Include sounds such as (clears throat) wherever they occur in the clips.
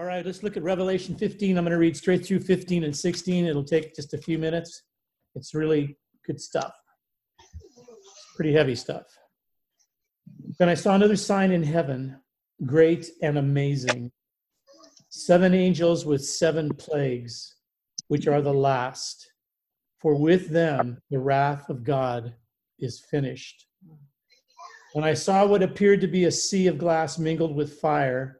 All right, let's look at Revelation 15. I'm going to read straight through 15 and 16. It'll take just a few minutes. It's really good stuff. it's Pretty heavy stuff. Then I saw another sign in heaven, great and amazing. Seven angels with seven plagues, which are the last. For with them the wrath of God is finished. When I saw what appeared to be a sea of glass mingled with fire,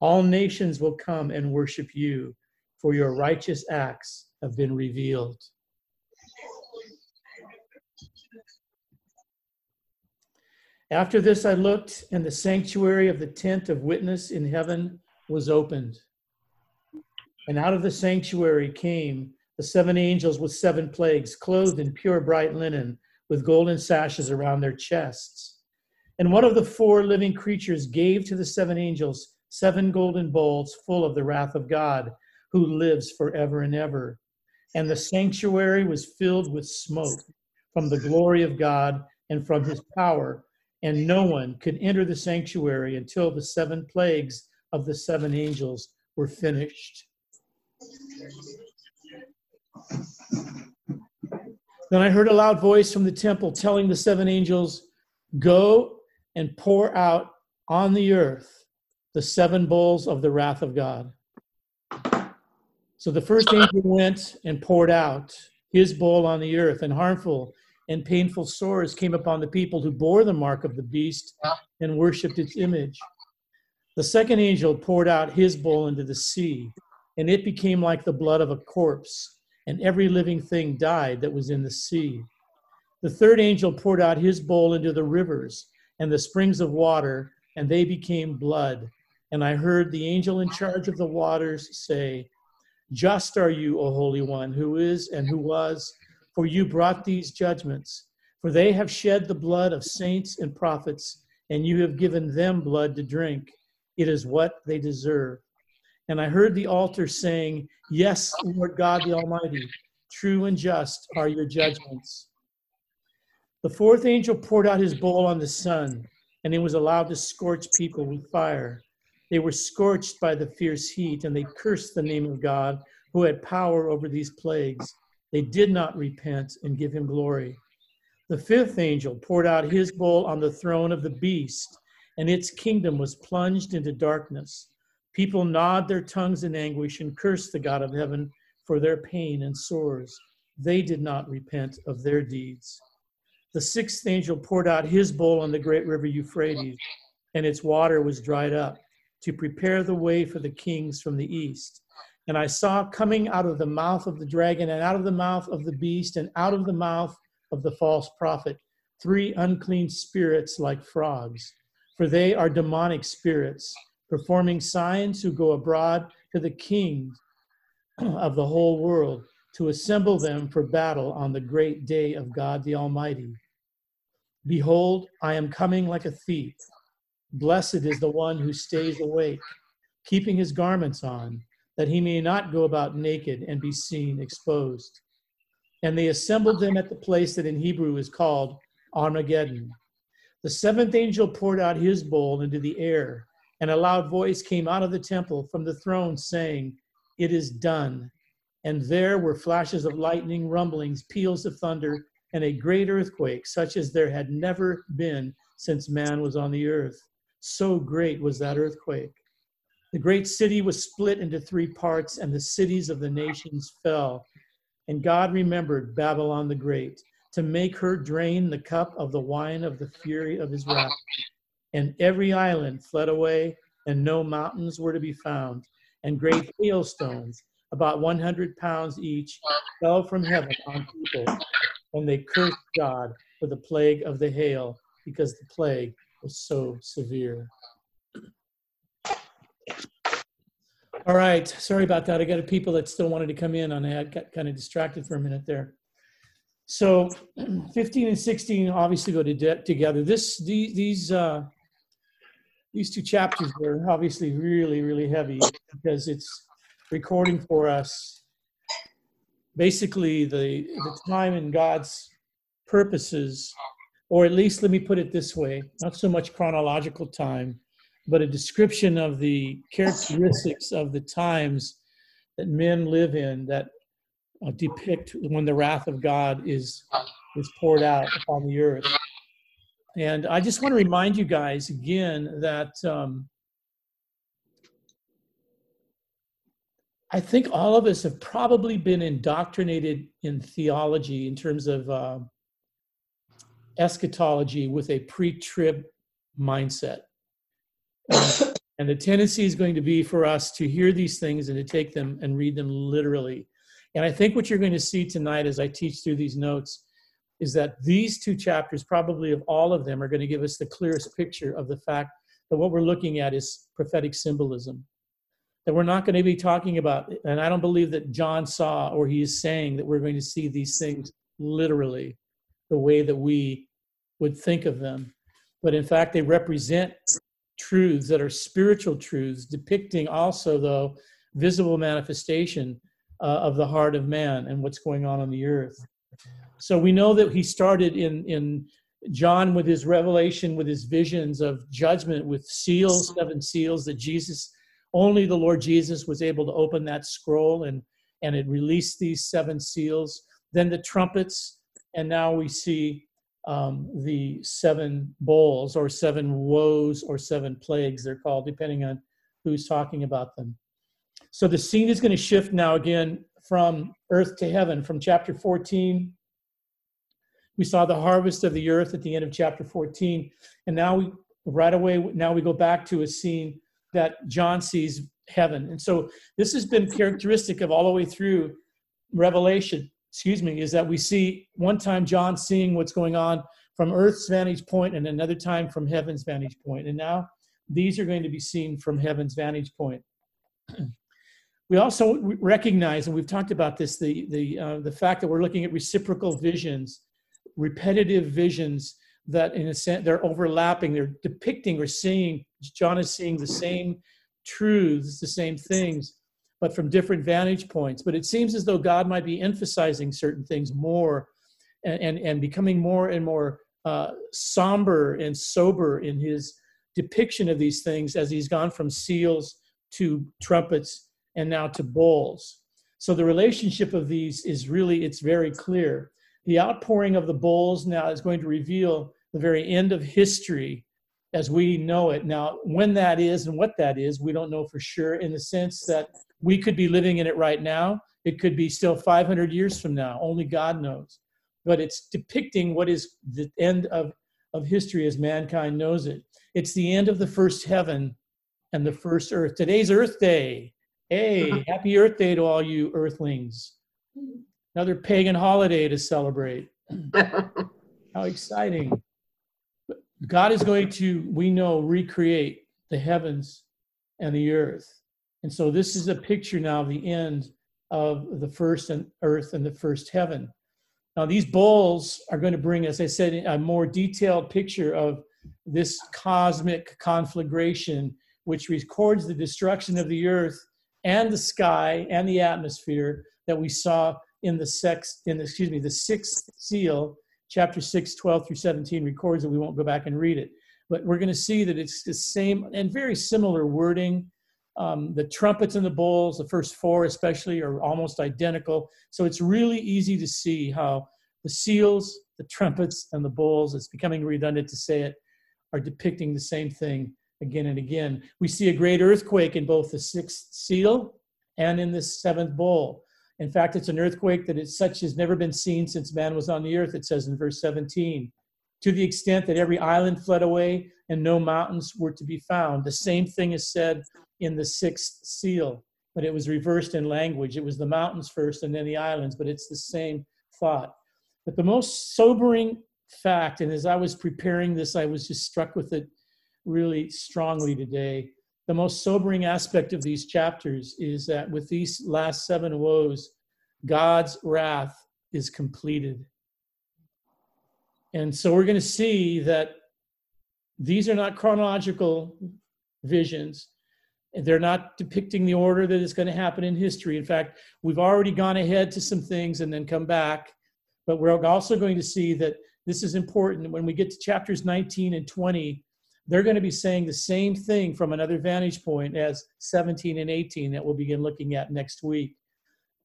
All nations will come and worship you, for your righteous acts have been revealed. After this, I looked, and the sanctuary of the tent of witness in heaven was opened. And out of the sanctuary came the seven angels with seven plagues, clothed in pure bright linen, with golden sashes around their chests. And one of the four living creatures gave to the seven angels seven golden bowls full of the wrath of God, who lives forever and ever. And the sanctuary was filled with smoke from the glory of God and from his power and no one could enter the sanctuary until the seven plagues of the seven angels were finished. Then I heard a loud voice from the temple telling the seven angels, Go and pour out on the earth the seven bowls of the wrath of God. So the first angel went and poured out his bowl on the earth, and harmful and painful sores came upon the people who bore the mark of the beast and worshipped its image. The second angel poured out his bowl into the sea, and it became like the blood of a corpse, and every living thing died that was in the sea. The third angel poured out his bowl into the rivers and the springs of water, and they became blood. And I heard the angel in charge of the waters say, Just are you, O Holy One, who is and who was for you brought these judgments. For they have shed the blood of saints and prophets, and you have given them blood to drink. It is what they deserve. And I heard the altar saying, Yes, Lord God the Almighty, true and just are your judgments. The fourth angel poured out his bowl on the sun, and it was allowed to scorch people with fire. They were scorched by the fierce heat, and they cursed the name of God who had power over these plagues. They did not repent and give him glory. The fifth angel poured out his bowl on the throne of the beast, and its kingdom was plunged into darkness. People gnawed their tongues in anguish and cursed the God of heaven for their pain and sores. They did not repent of their deeds. The sixth angel poured out his bowl on the great river Euphrates, and its water was dried up to prepare the way for the kings from the east. And I saw coming out of the mouth of the dragon, and out of the mouth of the beast, and out of the mouth of the false prophet, three unclean spirits like frogs. For they are demonic spirits, performing signs who go abroad to the kings (clears throat) of the whole world to assemble them for battle on the great day of God the Almighty. Behold, I am coming like a thief. Blessed is the one who stays awake, keeping his garments on that he may not go about naked and be seen exposed. And they assembled them at the place that in Hebrew is called Armageddon. The seventh angel poured out his bowl into the air, and a loud voice came out of the temple from the throne saying, It is done. And there were flashes of lightning, rumblings, peals of thunder, and a great earthquake, such as there had never been since man was on the earth. So great was that earthquake. The great city was split into three parts, and the cities of the nations fell. And God remembered Babylon the Great to make her drain the cup of the wine of the fury of his wrath. And every island fled away, and no mountains were to be found. And great hailstones, about 100 pounds each, fell from heaven on people. And they cursed God for the plague of the hail, because the plague was so severe. All right. Sorry about that. I got people that still wanted to come in on that. Got kind of distracted for a minute there. So (clears throat) 15 and 16 obviously go to de- together. This these these uh, these two chapters are obviously really really heavy because it's recording for us basically the the time in God's purposes, or at least let me put it this way: not so much chronological time, but a description of the characteristics of the times that men live in that uh, depict when the wrath of God is is poured out upon the earth. And I just want to remind you guys again that um, I think all of us have probably been indoctrinated in theology in terms of uh, eschatology with a pre-trib mindset and the tendency is going to be for us to hear these things and to take them and read them literally. And I think what you're going to see tonight as I teach through these notes is that these two chapters, probably of all of them, are going to give us the clearest picture of the fact that what we're looking at is prophetic symbolism. That we're not going to be talking about, and I don't believe that John saw or he is saying that we're going to see these things literally the way that we would think of them. But in fact, they represent truths that are spiritual truths, depicting also, though, visible manifestation uh, of the heart of man and what's going on on the earth. So we know that he started in in John with his revelation, with his visions of judgment, with seals, seven seals that Jesus, only the Lord Jesus was able to open that scroll and and it released these seven seals. Then the trumpets, and now we see um, the seven bowls or seven woes or seven plagues, they're called, depending on who's talking about them. So the scene is going to shift now again from earth to heaven. From chapter 14, we saw the harvest of the earth at the end of chapter 14. And now we, right away, now we go back to a scene that John sees heaven. And so this has been characteristic of all the way through Revelation excuse me, is that we see one time John seeing what's going on from earth's vantage point and another time from heaven's vantage point. And now these are going to be seen from heaven's vantage point. (clears throat) we also recognize, and we've talked about this, the, the, uh, the fact that we're looking at reciprocal visions, repetitive visions that in a sense they're overlapping, they're depicting or seeing, John is seeing the same truths, the same things, but from different vantage points. But it seems as though God might be emphasizing certain things more and, and, and becoming more and more uh, somber and sober in his depiction of these things as he's gone from seals to trumpets and now to bowls. So the relationship of these is really, it's very clear. The outpouring of the bowls now is going to reveal the very end of history as we know it. Now, when that is and what that is, we don't know for sure in the sense that we could be living in it right now. It could be still 500 years from now. Only God knows. But it's depicting what is the end of, of history as mankind knows it. It's the end of the first heaven and the first earth. Today's Earth Day. Hey, uh-huh. happy Earth Day to all you earthlings. Another pagan holiday to celebrate. (laughs) How exciting. God is going to, we know, recreate the heavens and the earth. And so this is a picture now of the end of the first earth and the first heaven. Now these bowls are going to bring, as I said, a more detailed picture of this cosmic conflagration, which records the destruction of the earth and the sky and the atmosphere that we saw in the sex in the, excuse me the sixth seal chapter 6 12 through 17 records it we won't go back and read it but we're going to see that it's the same and very similar wording um, the trumpets and the bowls, the first four especially, are almost identical. So it's really easy to see how the seals, the trumpets, and the bowls, it's becoming redundant to say it, are depicting the same thing again and again. We see a great earthquake in both the sixth seal and in the seventh bowl. In fact, it's an earthquake that is such has never been seen since man was on the earth, it says in verse 17. To the extent that every island fled away and no mountains were to be found. The same thing is said in the sixth seal, but it was reversed in language. It was the mountains first and then the islands, but it's the same thought. But the most sobering fact, and as I was preparing this, I was just struck with it really strongly today, the most sobering aspect of these chapters is that with these last seven woes, God's wrath is completed. And so we're going to see that these are not chronological visions. They're not depicting the order that is going to happen in history. In fact, we've already gone ahead to some things and then come back. But we're also going to see that this is important. When we get to chapters 19 and 20, they're going to be saying the same thing from another vantage point as 17 and 18 that we'll begin looking at next week.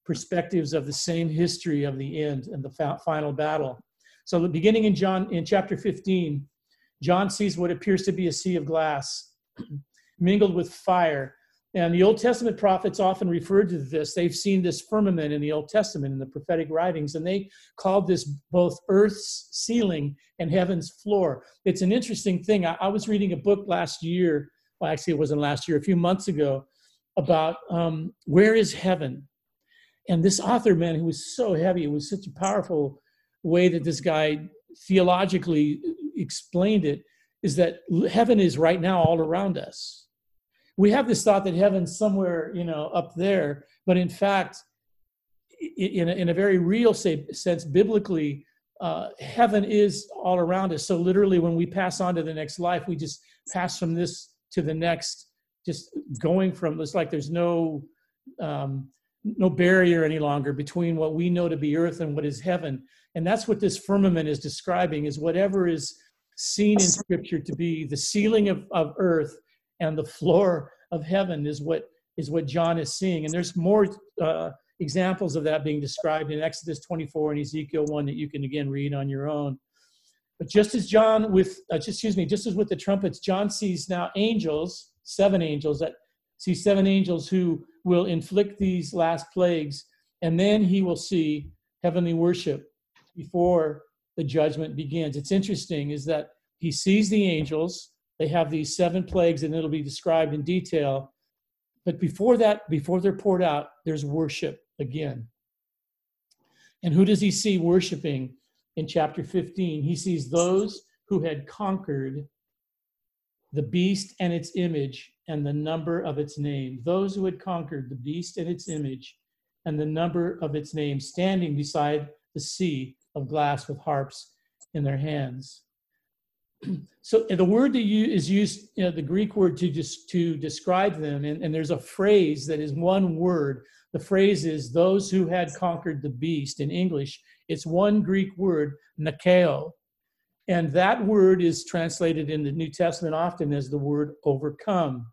Perspectives of the same history of the end and the final battle. So, beginning in John in chapter 15, John sees what appears to be a sea of glass (clears throat) mingled with fire. And the Old Testament prophets often referred to this. They've seen this firmament in the Old Testament in the prophetic writings, and they called this both earth's ceiling and heaven's floor. It's an interesting thing. I, I was reading a book last year, well, actually, it wasn't last year, a few months ago, about um, where is heaven? And this author, man, who was so heavy, it was such a powerful way that this guy theologically explained it, is that heaven is right now all around us we have this thought that heaven's somewhere, you know, up there, but in fact, in a, in a very real say, sense, biblically, uh, heaven is all around us. So literally, when we pass on to the next life, we just pass from this to the next, just going from. It's like there's no um, no barrier any longer between what we know to be earth and what is heaven, and that's what this firmament is describing. Is whatever is seen in Scripture to be the ceiling of, of earth and the floor of heaven is what is what John is seeing. And there's more uh, examples of that being described in Exodus 24 and Ezekiel 1 that you can again read on your own. But just as John with, uh, just, excuse me, just as with the trumpets, John sees now angels, seven angels that see seven angels who will inflict these last plagues, and then he will see heavenly worship before the judgment begins. It's interesting is that he sees the angels they have these seven plagues, and it'll be described in detail. But before that, before they're poured out, there's worship again. And who does he see worshiping in chapter 15? He sees those who had conquered the beast and its image and the number of its name. Those who had conquered the beast and its image and the number of its name, standing beside the sea of glass with harps in their hands (clears throat) so the word that you is used, you know, the Greek word to just to describe them, and, and there's a phrase that is one word. The phrase is those who had conquered the beast. In English, it's one Greek word, nikeo. And that word is translated in the New Testament often as the word overcome.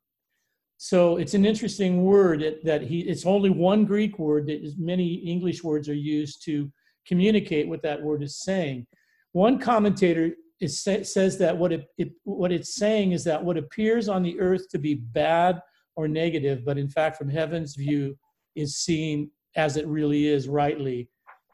So it's an interesting word that, that he it's only one Greek word that is, many English words are used to communicate what that word is saying. One commentator it says that what it, it, what it's saying is that what appears on the earth to be bad or negative, but in fact from heaven's view is seen as it really is rightly.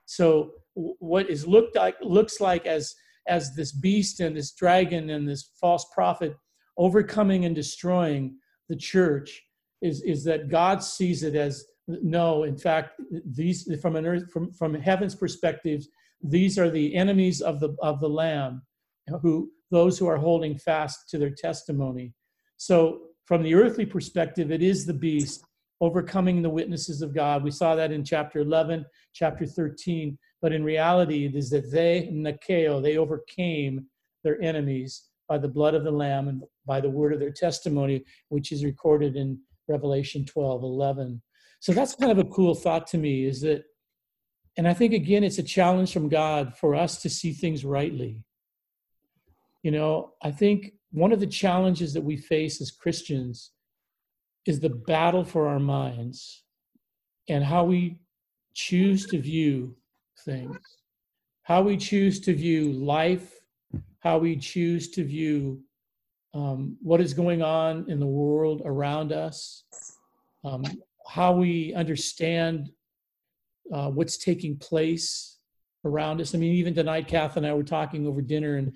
So what is looked like looks like as as this beast and this dragon and this false prophet overcoming and destroying the church is is that God sees it as no in fact these from an earth from from heaven's perspective these are the enemies of the of the lamb who those who are holding fast to their testimony. So from the earthly perspective, it is the beast overcoming the witnesses of God. We saw that in chapter 11, chapter 13. But in reality, it is that they, Nikeo, they overcame their enemies by the blood of the Lamb and by the word of their testimony, which is recorded in Revelation 12, 11. So that's kind of a cool thought to me is that, and I think again, it's a challenge from God for us to see things rightly. You know, I think one of the challenges that we face as Christians is the battle for our minds and how we choose to view things, how we choose to view life, how we choose to view um, what is going on in the world around us, um, how we understand uh, what's taking place around us. I mean, even tonight, Kath and I were talking over dinner, and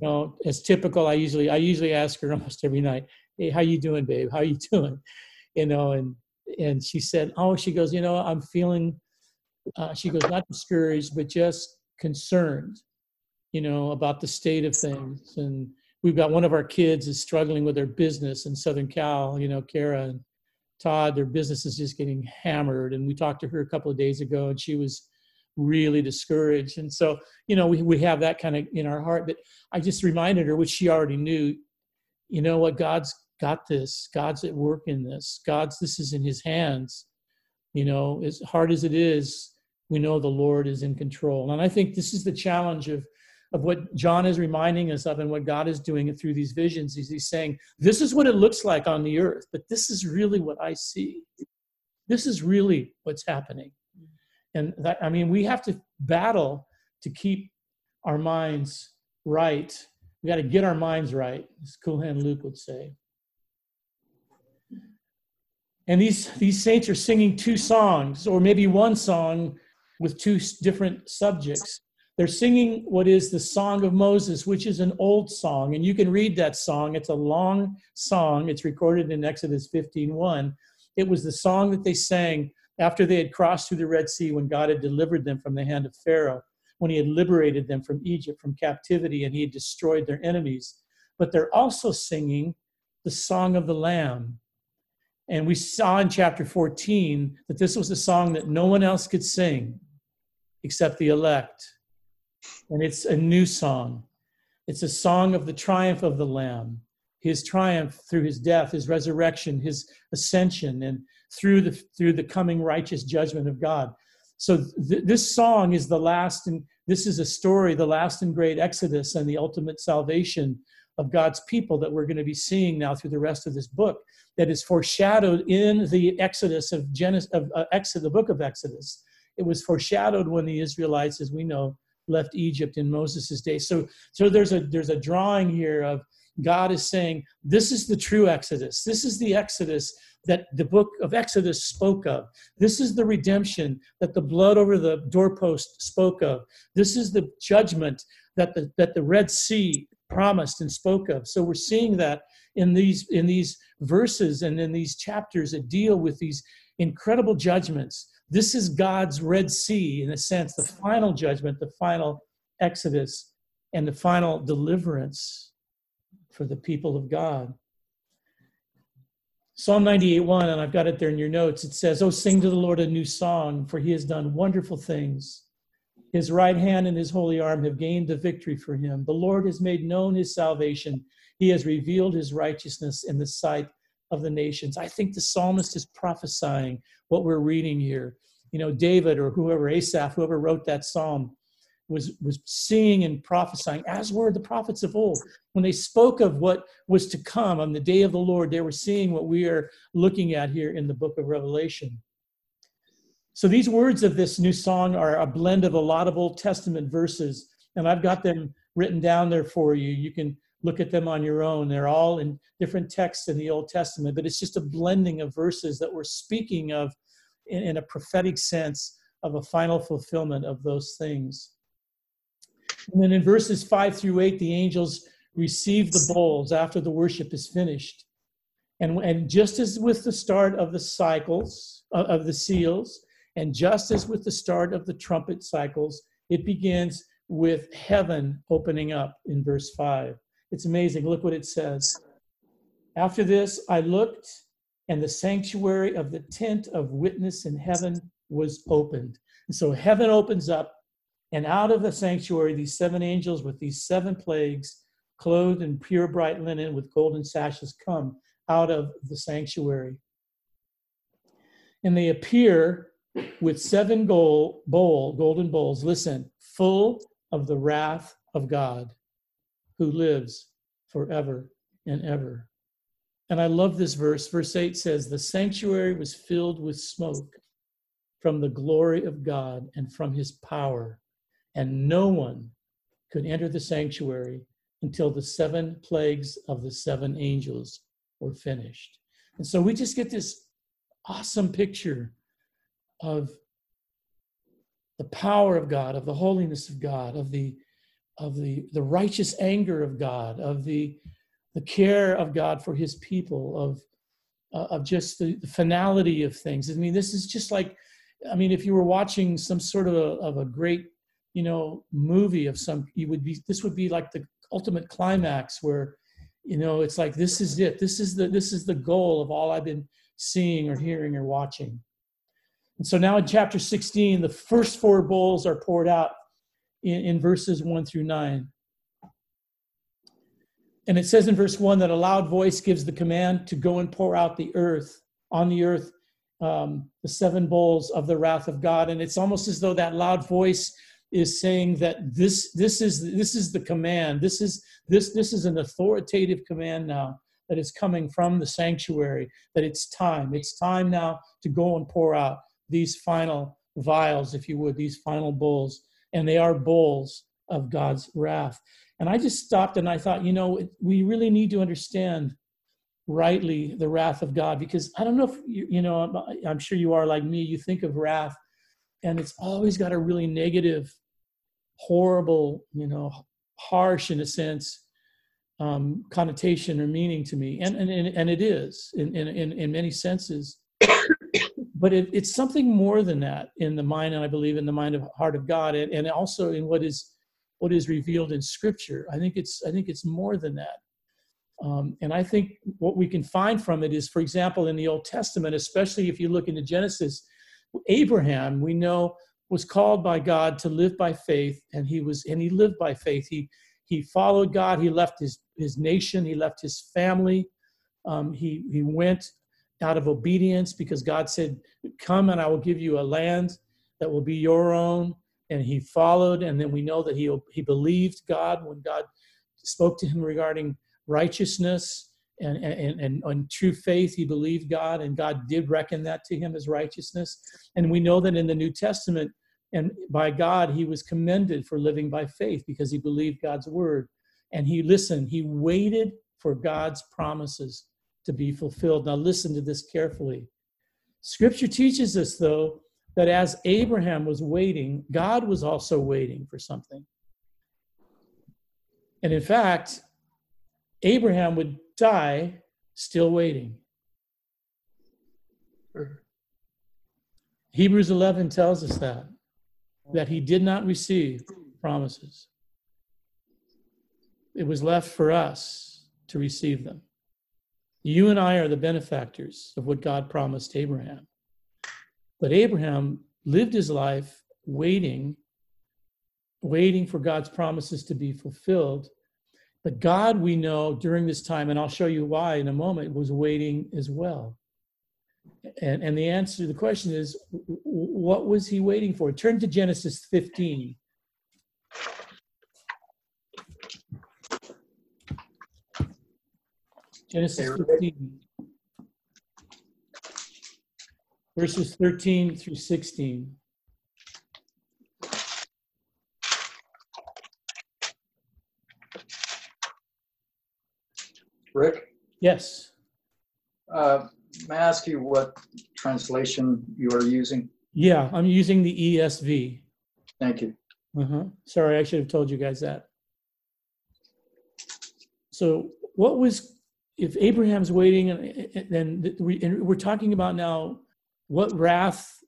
you know, as typical, I usually I usually ask her (laughs) almost every night, "Hey, how you doing, babe? How you (laughs) doing?" You know, and and she said, "Oh, she goes, you know, I'm feeling." Uh, she goes, not discouraged, but just concerned, you know, about the state of things and we've got one of our kids is struggling with their business in Southern Cal, you know, Kara and Todd, their business is just getting hammered. And we talked to her a couple of days ago and she was really discouraged. And so, you know, we, we have that kind of in our heart. But I just reminded her, which she already knew, you know what, God's got this. God's at work in this. God's, this is in his hands. You know, as hard as it is, we know the Lord is in control. And I think this is the challenge of, of what John is reminding us of and what God is doing through these visions. He's, he's saying, This is what it looks like on the earth, but this is really what I see. This is really what's happening. And that, I mean, we have to battle to keep our minds right. We got to get our minds right, as Cool Luke would say. And these, these saints are singing two songs, or maybe one song with two different subjects. They're singing what is the Song of Moses, which is an old song. And you can read that song. It's a long song. It's recorded in Exodus 15:1. It was the song that they sang after they had crossed through the Red Sea when God had delivered them from the hand of Pharaoh, when he had liberated them from Egypt, from captivity, and he had destroyed their enemies. But they're also singing the Song of the Lamb. And we saw in chapter 14 that this was a song that no one else could sing except the elect. And it's a new song. It's a song of the triumph of the Lamb, his triumph through his death, his resurrection, his ascension, and through the through the coming righteous judgment of God. So th- this song is the last, and this is a story, the last and great Exodus and the ultimate salvation of God's people that we're going to be seeing now through the rest of this book. That is foreshadowed in the Exodus of Genesis, of uh, Exodus, the book of Exodus. It was foreshadowed when the Israelites, as we know, left Egypt in Moses' day. So, so there's a there's a drawing here of God is saying, this is the true Exodus. This is the Exodus that the book of Exodus spoke of. This is the redemption that the blood over the doorpost spoke of. This is the judgment that the, that the Red Sea promised and spoke of. So we're seeing that in these in these verses and in these chapters that deal with these incredible judgments. This is God's Red Sea, in a sense, the final judgment, the final exodus, and the final deliverance for the people of God. Psalm 98 1, and I've got it there in your notes. It says, Oh, sing to the Lord a new song, for he has done wonderful things. His right hand and his holy arm have gained the victory for him. The Lord has made known his salvation. He has revealed his righteousness in the sight of the nations. I think the psalmist is prophesying what we're reading here. You know, David or whoever, Asaph, whoever wrote that psalm, was was seeing and prophesying as were the prophets of old. When they spoke of what was to come on the day of the lord they were seeing what we are looking at here in the book of revelation. So these words of this new song are a blend of a lot of old testament verses and i've got them written down there for you. You can look at them on your own. They're all in different texts in the old testament but it's just a blending of verses that we're speaking of in, in a prophetic sense of a final fulfillment of those things and then in verses five through eight, the angels receive the bowls after the worship is finished. And, and just as with the start of the cycles, uh, of the seals, and just as with the start of the trumpet cycles, it begins with heaven opening up in verse 5. It's amazing. Look what it says. After this, I looked, and the sanctuary of the tent of witness in heaven was opened. And so heaven opens up, and out of the sanctuary, these seven angels with these seven plagues, clothed in pure bright linen with golden sashes, come out of the sanctuary. And they appear with seven gold, bowl, golden bowls, listen, full of the wrath of God who lives forever and ever. And I love this verse. Verse 8 says, The sanctuary was filled with smoke from the glory of God and from his power and no one could enter the sanctuary until the seven plagues of the seven angels were finished. And so we just get this awesome picture of the power of God, of the holiness of God, of the of the, the righteous anger of God, of the the care of God for his people, of uh, of just the, the finality of things. I mean, this is just like, I mean, if you were watching some sort of a, of a great you know movie of some you would be this would be like the ultimate climax where you know it's like this is it. This is the this is the goal of all i've been seeing or hearing or watching. And so now in chapter 16 the first four bowls are poured out in, in verses 1 through 9 and it says in verse 1 that a loud voice gives the command to go and pour out the earth on the earth um, the seven bowls of the wrath of god. And it's almost as though that loud voice is saying that this this is this is the command. This is this this is an authoritative command now that is coming from the sanctuary that it's time. It's time now to go and pour out these final vials if you would these final bowls. And they are bowls of god's wrath. And i just stopped and i thought you know we really need to understand rightly the wrath of god because i don't know if you, you know I'm, I'm sure you are like me. You think of wrath and it's always got a really negative horrible you know harsh in a sense um, connotation or meaning to me. And and, and it is in, in, in many senses. But it, it's something more than that in the mind and i believe in the mind of heart of god and, and also in what is what is revealed in scripture. I think it's i think it's more than that. Um, and i think what we can find from it is for example in the old testament especially if you look into genesis Abraham, we know, was called by God to live by faith, and he was and he lived by faith. He he followed God. He left his his nation. He left his family. Um, he he went out of obedience because God said, "Come and I will give you a land that will be your own." And he followed, and then we know that he he believed God when God spoke to him regarding righteousness and, and, and on true faith, he believed God, and God did reckon that to him as righteousness. And we know that in the New Testament, and by God, he was commended for living by faith because he believed God's word. And he listened, he waited for God's promises to be fulfilled. Now, listen to this carefully. Scripture teaches us, though, that as Abraham was waiting, God was also waiting for something. And in fact, Abraham would die still waiting. Hebrews 11 tells us that, that he did not receive promises. It was left for us to receive them. You and I are the benefactors of what God promised Abraham. But Abraham lived his life waiting, waiting for God's promises to be fulfilled but God, we know during this time, and I'll show you why in a moment, was waiting as well. And, and the answer to the question is what was he waiting for? Turn to Genesis 15. Genesis 15, verses 13 through 16. Rick? Yes. Uh, may I ask you what translation you are using? Yeah, I'm using the ESV. Thank you. Uh-huh. Sorry, I should have told you guys that. So, what was if Abraham's waiting, and then we, and we're talking about now what wrath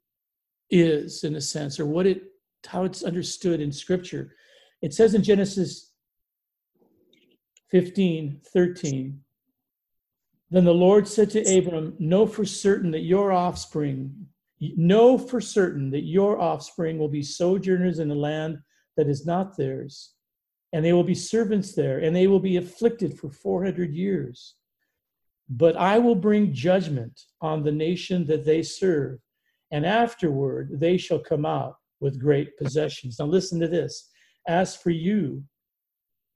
is in a sense, or what it how it's understood in Scripture. It says in Genesis 15, 13. Then the Lord said to Abram, Know for certain that your offspring, know for certain that your offspring will be sojourners in a land that is not theirs, and they will be servants there, and they will be afflicted for 400 years. But I will bring judgment on the nation that they serve, and afterward they shall come out with great possessions. Now, listen to this. As for you,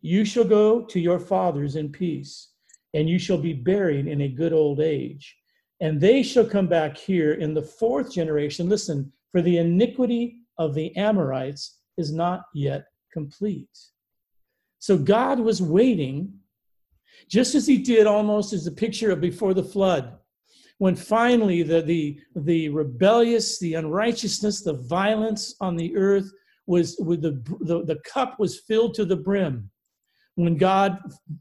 you shall go to your fathers in peace, and you shall be buried in a good old age. And they shall come back here in the fourth generation. Listen, for the iniquity of the Amorites is not yet complete. So God was waiting, just as he did almost as a picture of before the flood, when finally the, the, the rebellious, the unrighteousness, the violence on the earth was with the, the, the cup was filled to the brim when God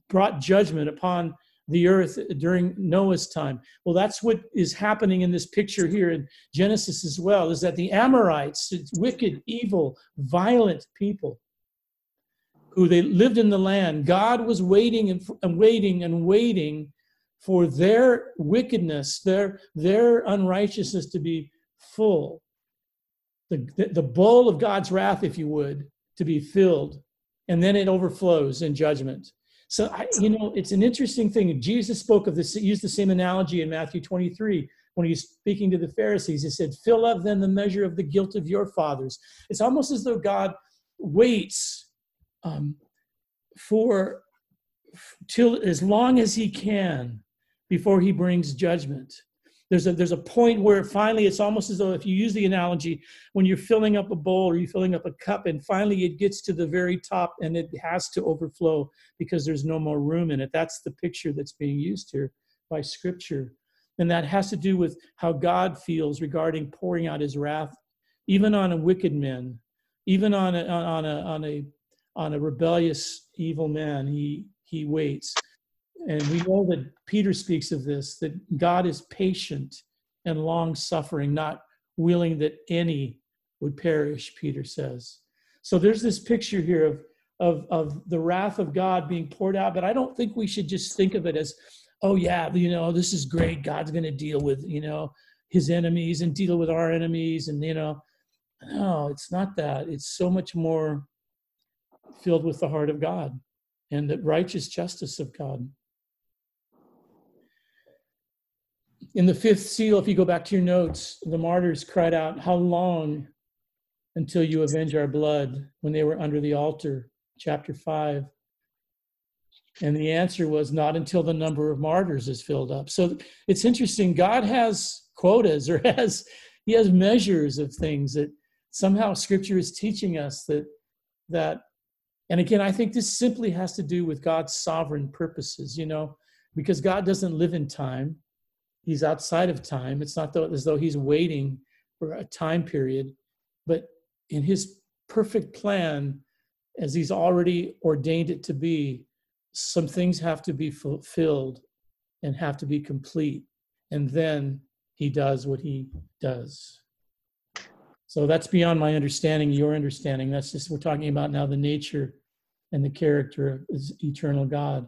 brought judgment upon the earth during Noah's time. Well, that's what is happening in this picture here in Genesis as well, is that the Amorites, wicked, evil, violent people, who they lived in the land. God was waiting and, waiting and waiting for their wickedness, their, their unrighteousness to be full. The, the bowl of God's wrath, if you would, to be filled. And then it overflows in judgment. So, I, you know, it's an interesting thing. Jesus spoke of this, used the same analogy in Matthew 23 when he's speaking to the Pharisees. He said, Fill up then the measure of the guilt of your fathers. It's almost as though God waits um, for till as long as he can before he brings judgment. There's a, there's a point where finally it's almost as though if you use the analogy when you're filling up a bowl or you're filling up a cup and finally it gets to the very top and it has to overflow because there's no more room in it. That's the picture that's being used here by scripture. And that has to do with how god feels regarding pouring out his wrath even on a wicked man even on a on a on a on a rebellious evil man. He he waits and we know that Peter speaks of this that God is patient and long suffering, not willing that any would perish, Peter says. So there's this picture here of, of, of the wrath of God being poured out, but I don't think we should just think of it as, oh, yeah, you know, this is great. God's going to deal with, you know, his enemies and deal with our enemies. And, you know, no, it's not that. It's so much more filled with the heart of God and the righteous justice of God. In the fifth seal, if you go back to your notes, the martyrs cried out, How long until you avenge our blood when they were under the altar? Chapter 5. And the answer was, Not until the number of martyrs is filled up. So it's interesting. God has quotas or (laughs) has, He has measures of things that somehow Scripture is teaching us that, that, and again, I think this simply has to do with God's sovereign purposes, you know, because God doesn't live in time he's outside of time. It's not as though he's waiting for a time period, but in his perfect plan, as he's already ordained it to be, some things have to be fulfilled and have to be complete. And then he does what he does. So that's beyond my understanding, your understanding. That's just, we're talking about now the nature and the character of eternal God.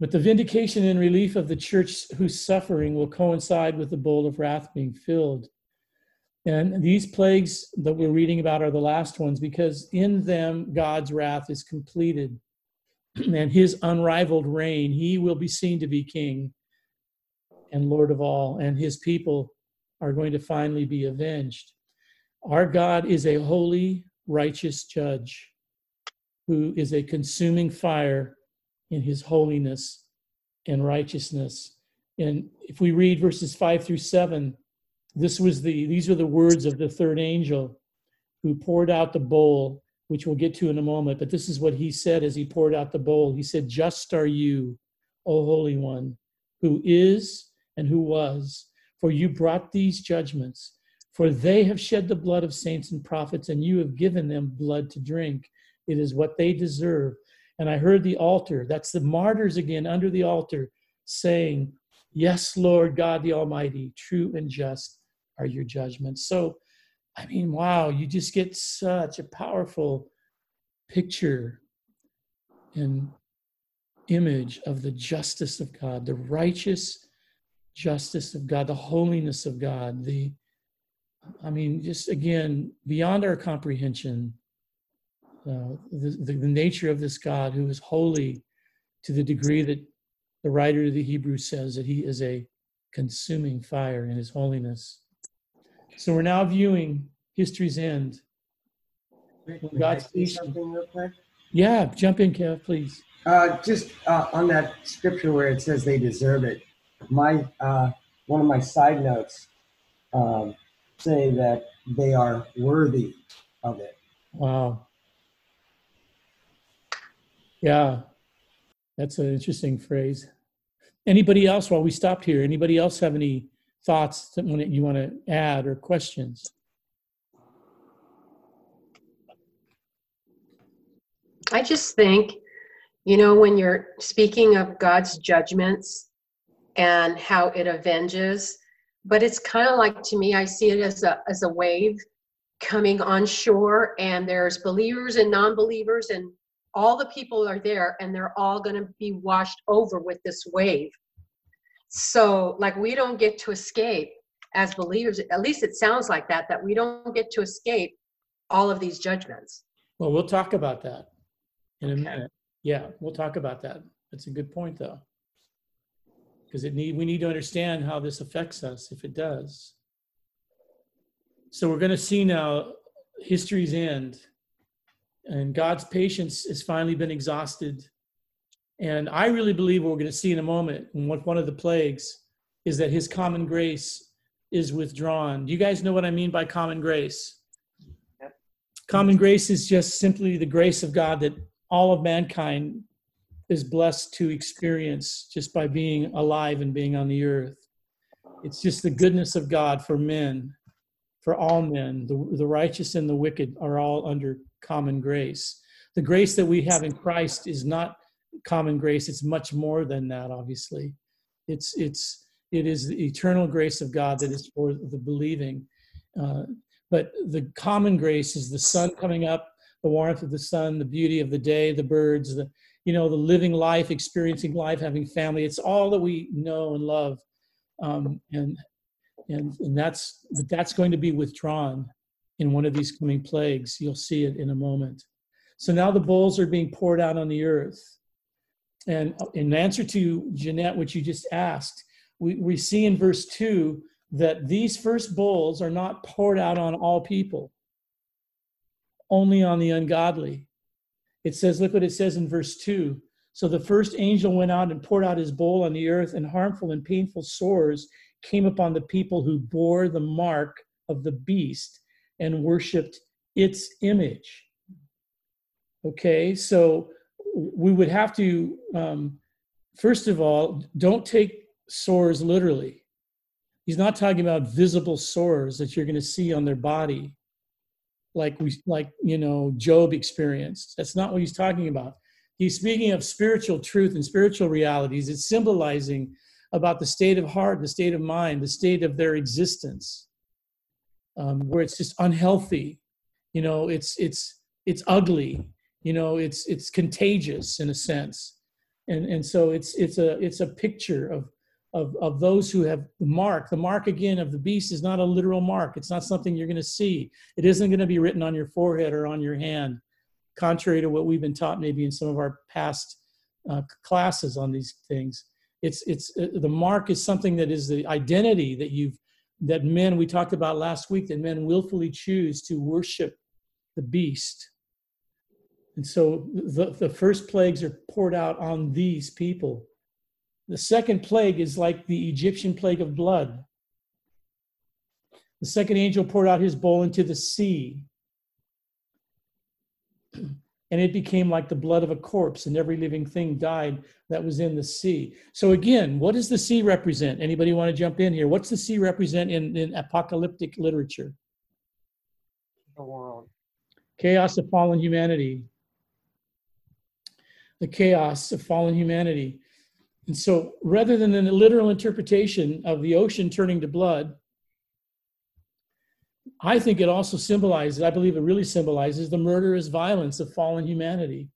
But the vindication and relief of the church whose suffering will coincide with the bowl of wrath being filled. And these plagues that we're reading about are the last ones because in them God's wrath is completed (clears throat) and his unrivaled reign, he will be seen to be king and Lord of all, and his people are going to finally be avenged. Our God is a holy, righteous judge who is a consuming fire in his holiness and righteousness. And if we read verses 5 through 7, this was the these are the words of the third angel who poured out the bowl, which we'll get to in a moment. But this is what he said as he poured out the bowl. He said, Just are you, O Holy One, who is and who was, for you brought these judgments. For they have shed the blood of saints and prophets, and you have given them blood to drink. It is what they deserve. And I heard the altar, that's the martyrs again under the altar, saying, Yes, Lord God the Almighty, true and just are your judgments. So, I mean, wow, you just get such a powerful picture and image of the justice of God, the righteous justice of God, the holiness of God, the I mean, just again, beyond our comprehension, uh, the, the, the, nature of this God who is holy to the degree that the writer of the Hebrews says that he is a consuming fire in his holiness. So we're now viewing history's end. When God's something real quick? Yeah, jump in, Kev, please. Uh, just uh, on that scripture where it says they deserve it. My uh, one of my side notes um, say that they are worthy of it. Wow. Yeah, that's an interesting phrase. Anybody else, while we stopped here, anybody else have any thoughts that you want to add or questions? I just think, you know, when you're speaking of God's judgments and how it avenges, but it's kind of like to me, I see it as a as a wave, coming on shore and there's believers and non-believers and all the people are there and they're all going to be washed over with this wave so like we don't get to escape as believers at least it sounds like that that we don't get to escape all of these judgments Well, we'll talk about that in a Okay. minute. Yeah, we'll talk about that. That's a good point, though. Because it need, we need to understand how this affects us if it does. So we're going to see now history's end, and God's patience has finally been exhausted. And I really believe what we're going to see in a moment, and what one of the plagues is that His common grace is withdrawn. Do you guys know what I mean by common grace? Common grace is just simply the grace of God that all of mankind is blessed to experience just by being alive and being on the earth. It's just the goodness of God for men, for all men. The, the righteous and the wicked are all under common grace. The grace that we have in Christ is not common grace, it's much more than that, obviously. It's, it's, it is the eternal grace of God that is for the believing. Uh, but the common grace is the sun coming up the warmth of the sun, the beauty of the day, the birds, the you know the living life, experiencing life, having family. It's all that we know and love, um, and and and that's that's going to be withdrawn in one of these coming plagues. You'll see it in a moment. So now the bowls are being poured out on the earth, and uh, in answer to Jeanette, what you just asked, we we see in verse two that these first bowls are not poured out on all people only on the ungodly. It says, look what it says in verse 2. So the first angel went out and poured out his bowl on the earth, and harmful and painful sores came upon the people who bore the mark of the beast and worshiped its image. Okay, so we would have to, um, first of all, don't take sores literally. He's not talking about visible sores that you're going to see on their body like we like you know job experienced that's not what he's talking about he's speaking of spiritual truth and spiritual realities it's symbolizing about the state of heart the state of mind the state of their existence um, where it's just unhealthy you know it's it's it's ugly you know it's it's contagious in a sense and and so it's it's a it's a picture of of, of those who have the mark. The mark again of the beast is not a literal mark. It's not something you're going to see. It isn't going to be written on your forehead or on your hand, contrary to what we've been taught maybe in some of our past uh, classes on these things. It's it's uh, the mark is something that is the identity that you've that men we talked about last week that men willfully choose to worship the beast. And so the, the first plagues are poured out on these people. The second plague is like the Egyptian plague of blood. The second angel poured out his bowl into the sea, and it became like the blood of a corpse, and every living thing died that was in the sea. So again, what does the sea represent? Anybody want to jump in here? What's the sea represent in, in apocalyptic literature? The world. Chaos of fallen humanity. The chaos of fallen humanity. And so rather than a literal interpretation of the ocean turning to blood, I think it also symbolizes, I believe it really symbolizes the murderous violence of fallen humanity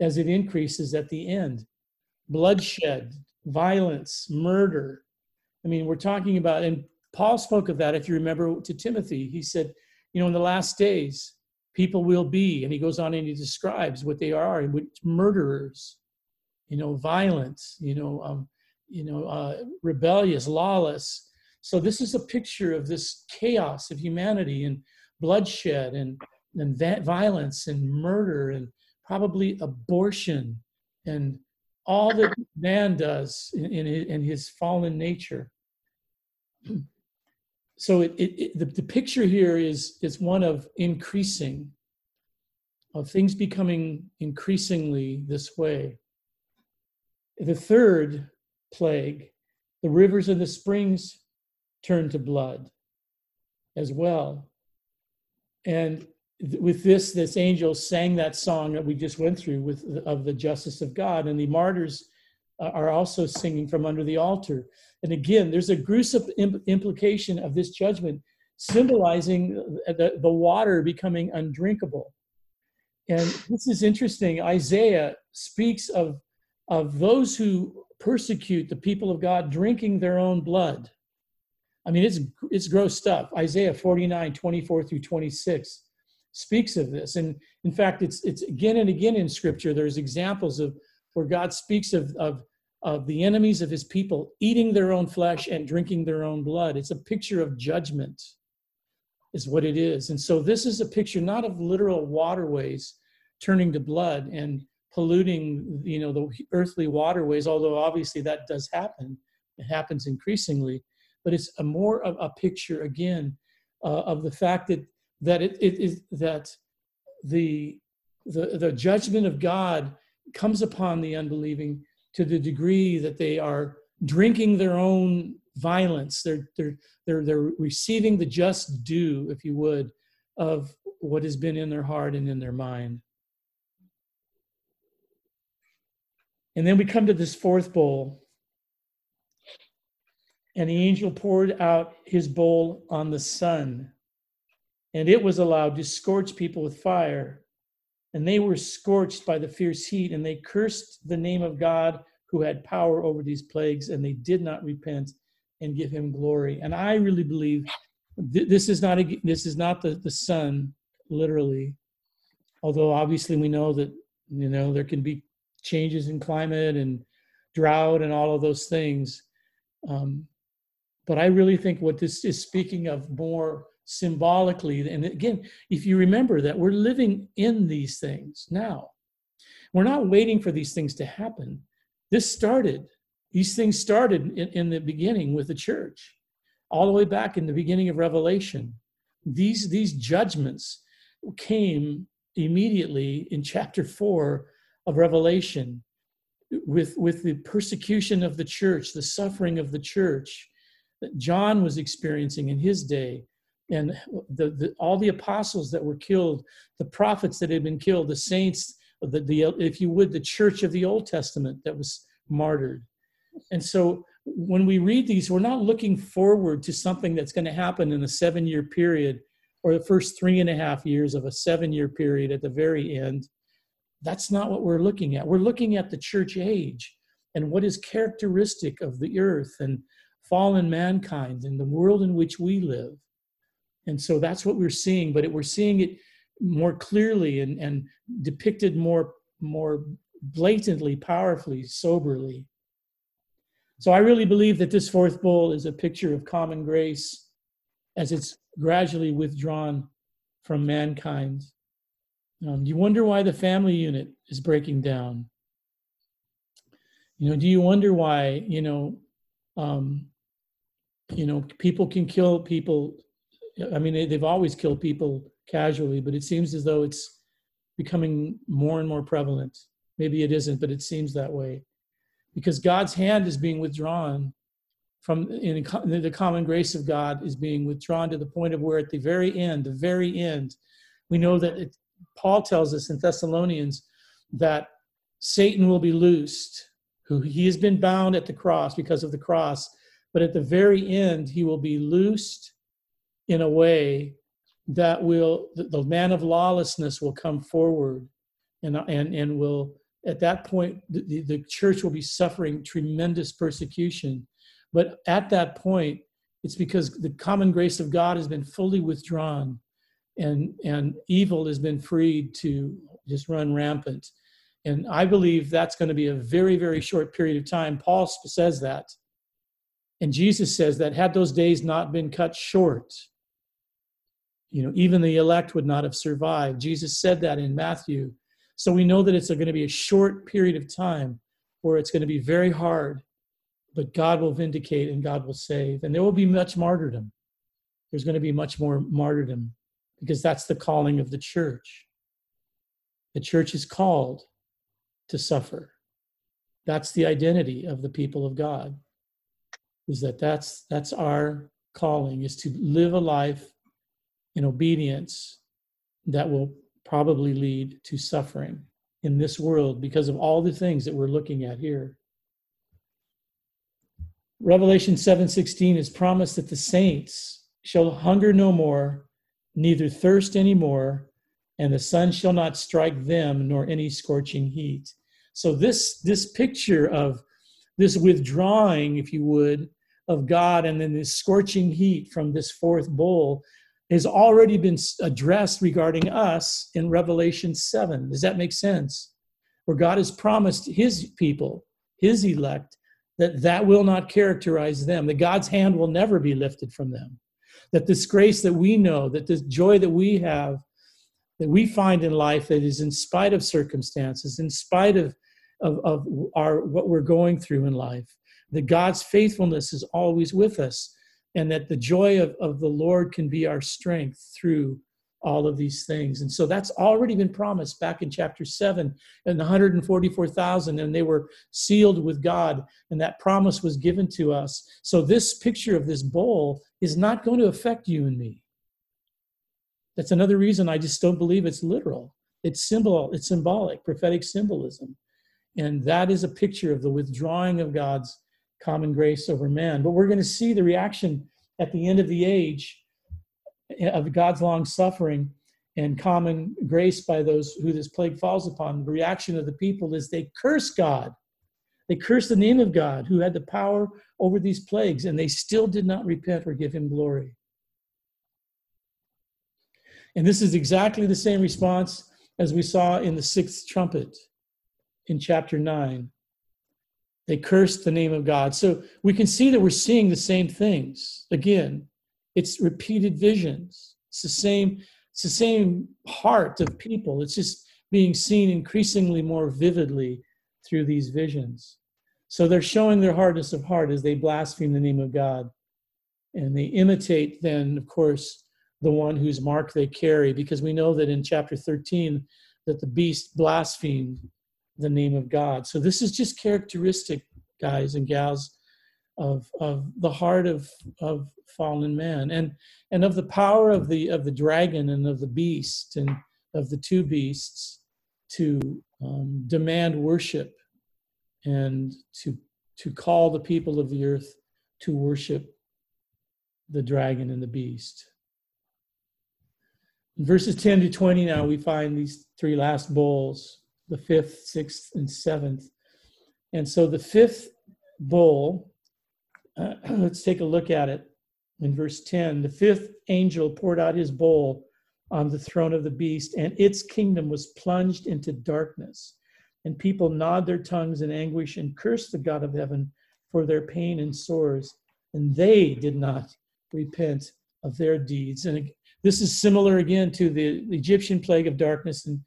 as it increases at the end. Bloodshed, violence, murder. I mean, we're talking about, and Paul spoke of that, if you remember, to Timothy. He said, you know, in the last days, people will be, and he goes on and he describes what they are, which murderers, you know, violent, you know, um, you know, uh, rebellious, lawless. So this is a picture of this chaos of humanity and bloodshed and and violence and murder and probably abortion and all that man does in, in, his, in his fallen nature. (clears throat) So it, it, it, the, the picture here is is one of increasing, of things becoming increasingly this way. The third plague, the rivers and the springs turn to blood as well. And th- with this, this angel sang that song that we just went through with of the justice of God, and the martyrs uh, are also singing from under the altar. And again, there's a gruesome im- implication of this judgment symbolizing the, the water becoming undrinkable. And this is interesting. Isaiah speaks of, of those who persecute the people of God drinking their own blood. I mean, it's, it's gross stuff. Isaiah 49, 24 through 26 speaks of this. And in fact, it's, it's again and again in scripture, there's examples of where God speaks of, of, of the enemies of his people eating their own flesh and drinking their own blood. It's a picture of judgment, is what it is. And so this is a picture not of literal waterways turning to blood and polluting, you know, the earthly waterways, although obviously that does happen. It happens increasingly, but it's a more of a picture again uh, of the fact that that it, it is that the, the the judgment of God comes upon the unbelieving to the degree that they are drinking their own violence. They're, they're, they're, they're receiving the just due, if you would, of what has been in their heart and in their mind. And then we come to this fourth bowl. And the angel poured out his bowl on the sun, and it was allowed to scorch people with fire. And they were scorched by the fierce heat, and they cursed the name of God who had power over these plagues, and they did not repent and give him glory. And I really believe th- this is not a, this is not the, the sun, literally. Although obviously we know that you know there can be changes in climate and drought and all of those things. Um, but I really think what this is speaking of more symbolically, and again, if you remember that we're living in these things now, we're not waiting for these things to happen. This started, these things started in, in the beginning with the church, all the way back in the beginning of Revelation. These, these judgments came immediately in chapter four of Revelation with, with the persecution of the church, the suffering of the church that John was experiencing in his day, and the, the, all the apostles that were killed, the prophets that had been killed, the saints the, the if you would the church of the old testament that was martyred. And so when we read these we're not looking forward to something that's going to happen in a seven year period or the first three and a half years of a seven year period at the very end. That's not what we're looking at. We're looking at the church age and what is characteristic of the earth and fallen mankind and the world in which we live and so that's what we're seeing but it, we're seeing it more clearly and, and depicted more more blatantly, powerfully, soberly. So I really believe that this fourth bowl is a picture of common grace as it's gradually withdrawn from mankind. Um, you wonder why the family unit is breaking down? You know, do you wonder why, you know, um, you know, people can kill people. I mean, they, they've always killed people casually, but it seems as though it's becoming more and more prevalent. Maybe it isn't, but it seems that way. Because God's hand is being withdrawn from in the common grace of God is being withdrawn to the point of where at the very end, the very end, we know that it, Paul tells us in Thessalonians that Satan will be loosed, who he has been bound at the cross because of the cross, but at the very end he will be loosed in a way that will the, man of lawlessness will come forward and and and will at that point the, the church will be suffering tremendous persecution. But at that point it's because the common grace of god has been fully withdrawn and and evil has been freed to just run rampant and i believe that's going to be a very very short period of time. Paul says that. And jesus says that had those days not been cut short you know even the elect would not have survived. Jesus said that in matthew. So we know that it's going to be a short period of time where it's going to be very hard but god will vindicate and god will save. And there will be much martyrdom. There's going to be much more martyrdom because that's the calling of the church. The church is called to suffer that's the identity of the people of god is that that's that's our calling is to live a life in obedience that will probably lead to suffering in this world because of all the things that we're looking at here. Revelation 7:16 is promised that the saints shall hunger no more, neither thirst any more, and the sun shall not strike them, nor any scorching heat. So this this picture of this withdrawing, if you would, of God, and then this scorching heat from this fourth bowl has already been addressed regarding us in Revelation 7. Does that make sense? Where God has promised his people, his elect, that that will not characterize them, that God's hand will never be lifted from them, that this grace that we know, that this joy that we have, that we find in life that is in spite of circumstances, in spite of, of, of our what we're going through in life, that God's faithfulness is always with us and that the joy of, of the Lord can be our strength through all of these things. And so that's already been promised back in chapter 7 and the 144,000 and they were sealed with God and that promise was given to us. So this picture of this bowl is not going to affect you and me. That's another reason I just don't believe it's literal. It's symbol, it's symbolic, prophetic symbolism. And that is a picture of the withdrawing of God's common grace over man. But we're going to see the reaction at the end of the age eh, of God's long suffering and common grace by those who this plague falls upon. The reaction of the people is they curse God. They curse the name of God who had the power over these plagues, and they still did not repent or give him glory. And this is exactly the same response as we saw in the sixth trumpet in chapter 9. They cursed the name of God. So we can see that we're seeing the same things. Again, it's repeated visions. It's the same, it's the same heart of people. It's just being seen increasingly more vividly through these visions. So they're showing their hardness of heart as they blaspheme the name of God. And they imitate then, of course, the one whose mark they carry, because we know that in chapter 13 that the beast blasphemed the name of God. So this is just characteristic, guys and gals, of, of the heart of, of fallen man and, and of the power of the, of the dragon and of the beast and of the two beasts to um, demand worship and to, to call the people of the earth to worship the dragon and the beast. In verses 10 to 20 now, we find these three last bowls the fifth, sixth, and seventh. And so the fifth bowl, uh, (clears throat) let's take a look at it in verse 10. The fifth angel poured out his bowl on the throne of the beast, and its kingdom was plunged into darkness. And people gnawed their tongues in anguish and cursed the God of heaven for their pain and sores. And they did not repent of their deeds. And this is similar again to the Egyptian plague of darkness and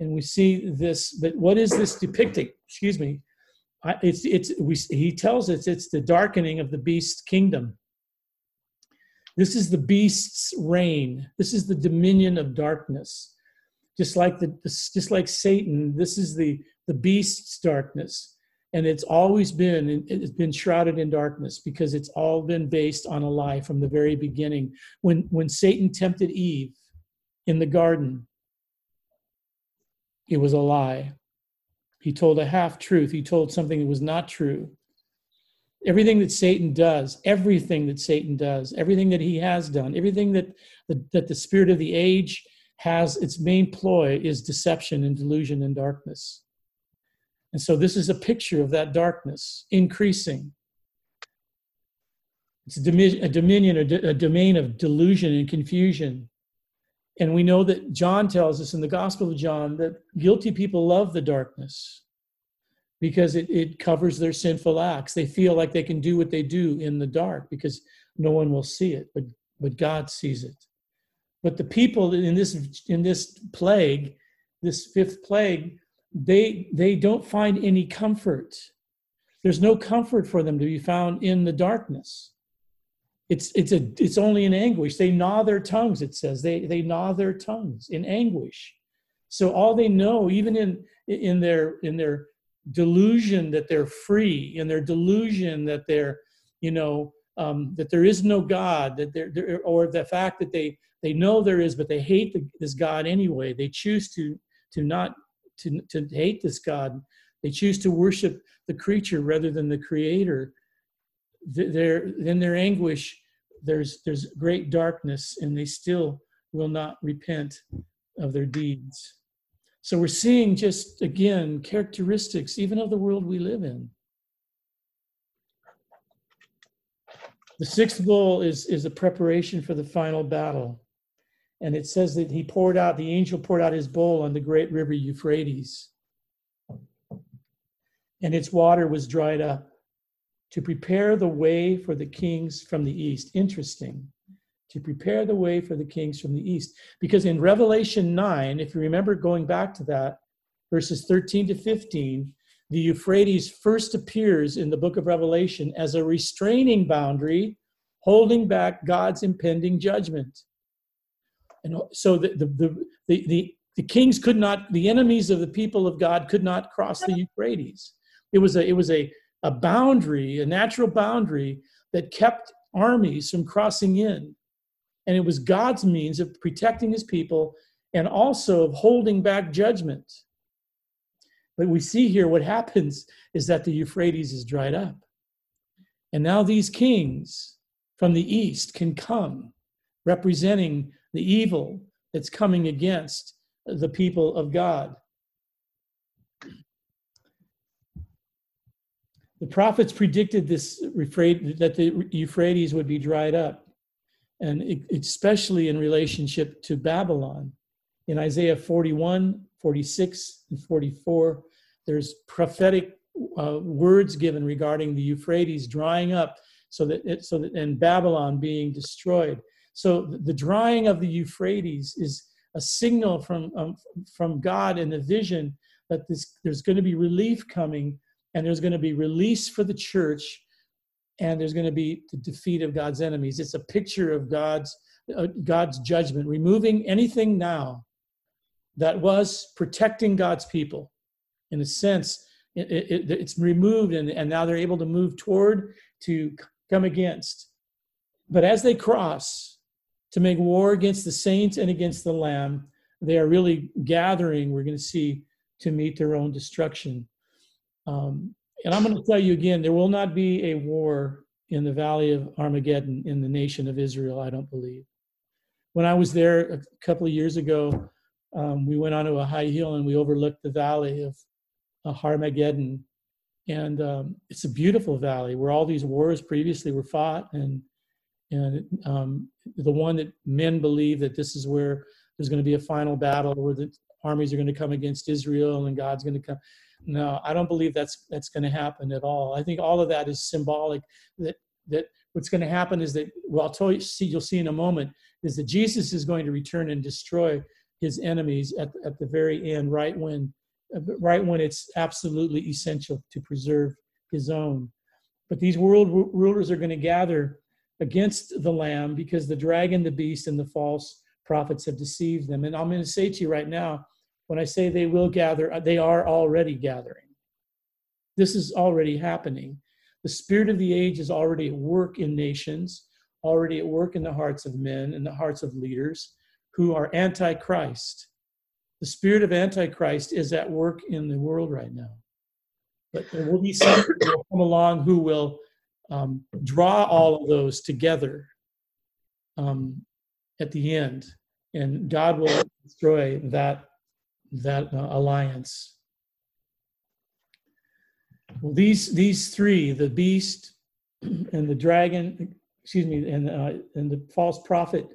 and we see this. But what is this depicting? Excuse me. It's it's we, he tells us it's the darkening of the beast's kingdom. This is the beast's reign. This is the dominion of darkness. Just like the just like Satan, this is the the beast's darkness, and it's always been it's been shrouded in darkness because it's all been based on a lie from the very beginning. When when Satan tempted Eve in the garden, it was a lie. He told a half truth. He told something that was not true. Everything that Satan does, everything that Satan does, everything that he has done, everything that the, that the spirit of the age has, its main ploy is deception and delusion and darkness. And so this is a picture of that darkness increasing. It's a, dominion, a domain of delusion and confusion and we know that John tells us in the Gospel of John that guilty people love the darkness because it, it covers their sinful acts. They feel like they can do what they do in the dark because no one will see it, but, but God sees it. But the people in this in this plague, this fifth plague, they they don't find any comfort. There's no comfort for them to be found in the darkness it's it's a it's only in anguish. They gnaw their tongues it says. They they gnaw their tongues in anguish. So all they know even in in their in their delusion that they're free in their delusion that they're you know um, that there is no god that they're, or the fact that they they know there is but they hate the, this god anyway. They choose to to not to, to hate this god. They choose to worship the creature rather than the creator their in their anguish there's there's great darkness and they still will not repent of their deeds. So we're seeing just again characteristics even of the world we live in. The sixth bowl is, is a preparation for the final battle. And it says that he poured out, the angel poured out his bowl on the great river Euphrates. And its water was dried up to prepare the way for the kings from the east. Interesting. To prepare the way for the kings from the east. Because in Revelation 9, if you remember going back to that, verses 13 to 15, the Euphrates first appears in the book of Revelation as a restraining boundary holding back God's impending judgment. And so the, the, the, the, the, the kings could not, the enemies of the people of God could not cross the Euphrates. It was a, it was a, a boundary, a natural boundary that kept armies from crossing in. And it was God's means of protecting his people and also of holding back judgment. But we see here what (laughs) happens is that the Euphrates is dried up. And now these kings from the east can come, representing the evil that's coming against the people of God. The prophets predicted this that the Euphrates would be dried up, and especially in relationship to Babylon. In Isaiah 41, 46 and 44, there's prophetic uh, words given regarding the Euphrates drying up, so that it, so that and Babylon being destroyed. So the drying of the Euphrates is a signal from um, from God in the vision that this, there's going to be relief coming, and there's going to be release for the church, and there's going to be the defeat of God's enemies. It's a picture of God's uh, God's judgment, removing anything now that was protecting God's people. In a sense, it, it, it's removed, and, and now they're able to move toward to come against. But as they cross to make war against the saints and against the Lamb, they are really gathering, we're going to see, to meet their own destruction. Um, and I'm going to tell you again there will not be a war in the valley of Armageddon in the nation of Israel, I don't believe. When I was there a couple of years ago, um, we went onto a high hill and we overlooked the valley of uh, Armageddon. And um, it's a beautiful valley where all these wars previously were fought. And, and um, the one that men believe that this is where there's going to be a final battle where the armies are going to come against Israel and God's going to come. No, I don't believe that's that's going to happen at all. I think all of that is symbolic. That that what's going to happen is that well, I'll tell you. See, you'll see in a moment is that Jesus is going to return and destroy his enemies at, at the very end, right when, right when it's absolutely essential to preserve his own. But these world rulers are going to gather against the Lamb because the dragon, the beast, and the false prophets have deceived them. And I'm going to say to you right now, when I say they will gather, they are already gathering. This is already happening. The spirit of the age is already at work in nations, already at work in the hearts of men and the hearts of leaders who are antichrist. The spirit of antichrist is at work in the world right now. But there will be some who will come along who will um, draw all of those together um, at the end, and God will destroy that that uh, alliance. Well, these these three, the beast (clears throat) and the dragon, excuse me, and uh, and the false prophet,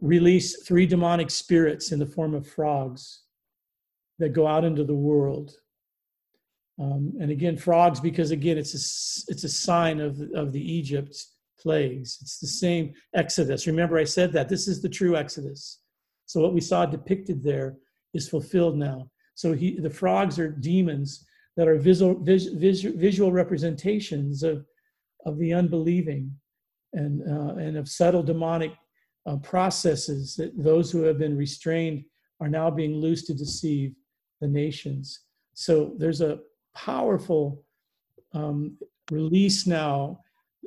release three demonic spirits in the form of frogs that go out into the world. Um, and again, frogs, because again, it's a, it's a sign of, of the Egypt plagues. It's the same Exodus. Remember, I said that this is the true Exodus. So what we saw depicted there is fulfilled now. So he, the frogs are demons that are visual, vis, vis, visual representations of, of the unbelieving and, uh, and of subtle demonic uh, processes that those who have been restrained are now being loosed to deceive the nations. So there's a powerful um, release now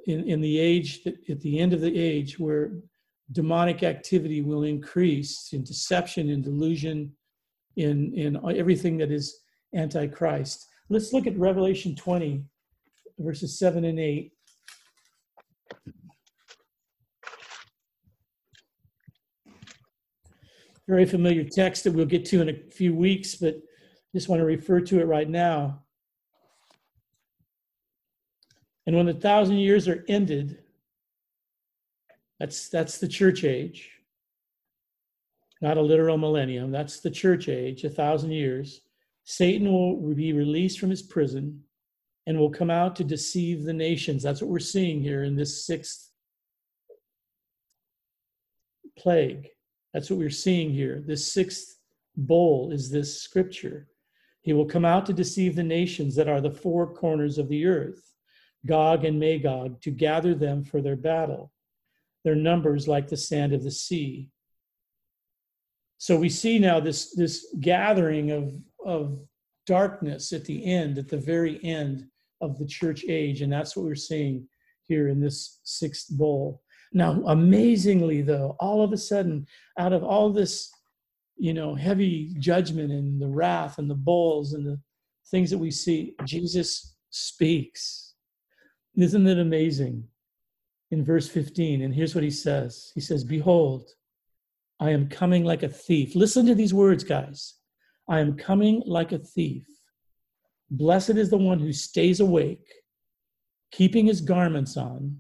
in, in the age, at the end of the age, where demonic activity will increase in deception, in delusion, in, in everything that is antichrist. Let's look at Revelation 20, verses 7 and 8. Very familiar text that we'll get to in a few weeks, but just want to refer to it right now. And when the thousand years are ended, that's that's the church age. Not a literal millennium. That's the church age, a thousand years. Satan will be released from his prison and will come out to deceive the nations. That's what we're seeing here in this sixth plague. That's what we're seeing here. This sixth bowl is this scripture. He will come out to deceive the nations that are the four corners of the earth, Gog and Magog, to gather them for their battle. Their numbers like the sand of the sea. So we see now this, this gathering of, of darkness at the end, at the very end of the church age. And that's what we're seeing here in this sixth bowl. Now, amazingly, though, all of a sudden, out of all this, you know, heavy judgment and the wrath and the bowls and the things that we see, Jesus speaks. Isn't it amazing? In verse 15, and here's what he says He says, Behold, I am coming like a thief. Listen to these words, guys. I am coming like a thief. Blessed is the one who stays awake, keeping his garments on,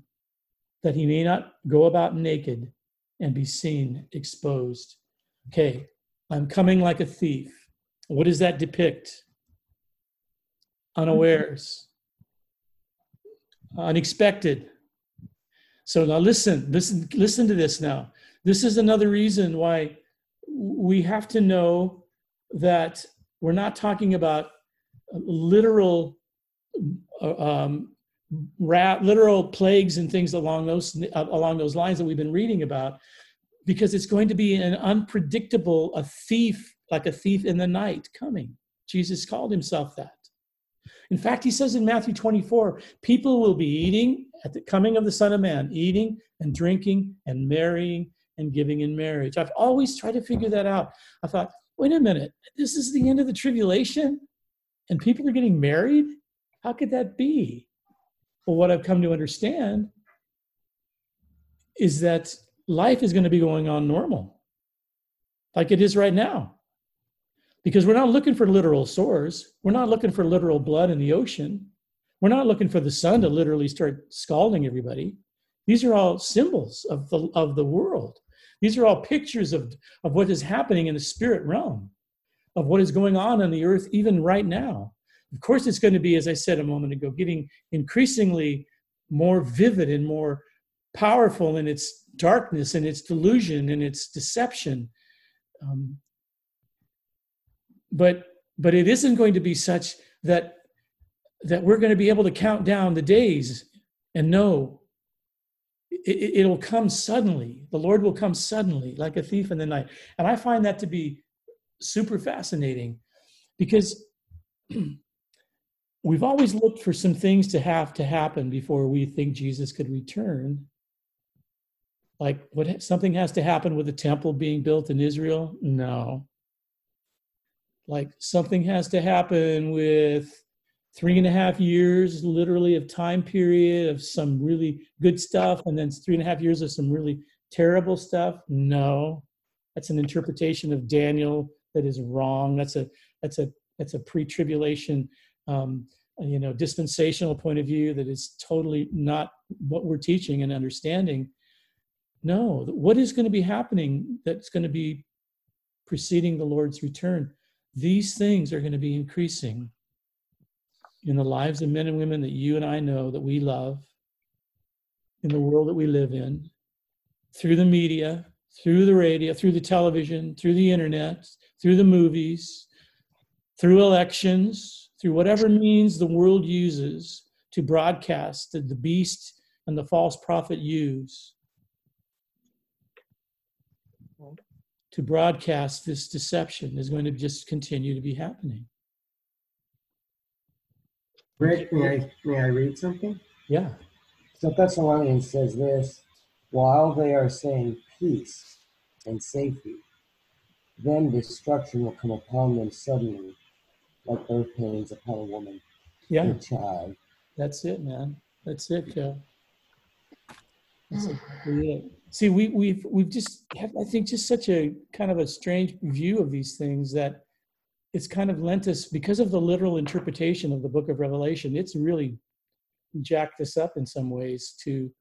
that he may not go about naked and be seen exposed. Okay, I'm coming like a thief. What does that depict? Unawares, unexpected. So now listen, listen, listen to this now. This is another reason why we have to know that we're not talking about literal um, literal plagues and things along those along those lines that we've been reading about because it's going to be an unpredictable a thief like a thief in the night coming. Jesus called himself that. In fact he says in matthew 24 people will be eating at the coming of the son of man eating and drinking and marrying and giving in marriage i've always tried to figure that out i thought wait a minute this is the end of the tribulation and people are getting married how could that be well, what I've come to understand is that life is going to be going on normal, like it is right now. Because we're not looking for literal sores. We're not looking for literal blood in the ocean. We're not looking for the sun to literally start scalding everybody. These are all symbols of the, of the world. These are all pictures of, of what is happening in the spirit realm, of what is going on on the earth even right now. Of course, it's going to be, as I said a moment ago, getting increasingly more vivid and more powerful in its darkness and its delusion and its deception. Um, but but it isn't going to be such that that we're going to be able to count down the days and know it, it'll come suddenly. The Lord will come suddenly, like a thief in the night. And I find that to be super fascinating because (clears throat) we've always looked for some things to have to happen before we think Jesus could return. Like what something has to happen with the temple being built in Israel? No. Like something has to happen with three and a half years, literally, of time period of some really good stuff, and then three and a half years of some really terrible stuff? No. That's an interpretation of Daniel that is wrong. That's a that's a that's a pre-tribulation um, you know dispensational point of view that is totally not what we're teaching and understanding no what is going to be happening that's going to be preceding the lord's return these things are going to be increasing in the lives of men and women that you and i know that we love in the world that we live in through the media through the radio through the television through the internet through the movies through elections through whatever means the world uses to broadcast that the beast and the false prophet use to broadcast this deception is going to just continue to be happening. Rick, may I, may I read something? Yeah. So Thessalonians says this while they are saying peace and safety, then destruction will come upon them suddenly like birth pains upon a woman Yeah. a child. That's it, man. That's it, Joe. That's hmm. exactly it. See, we, we've we've just have, I think just such a kind of a strange view of these things that it's kind of lent us because of the literal interpretation of the book of Revelation. It's really jacked us up in some ways to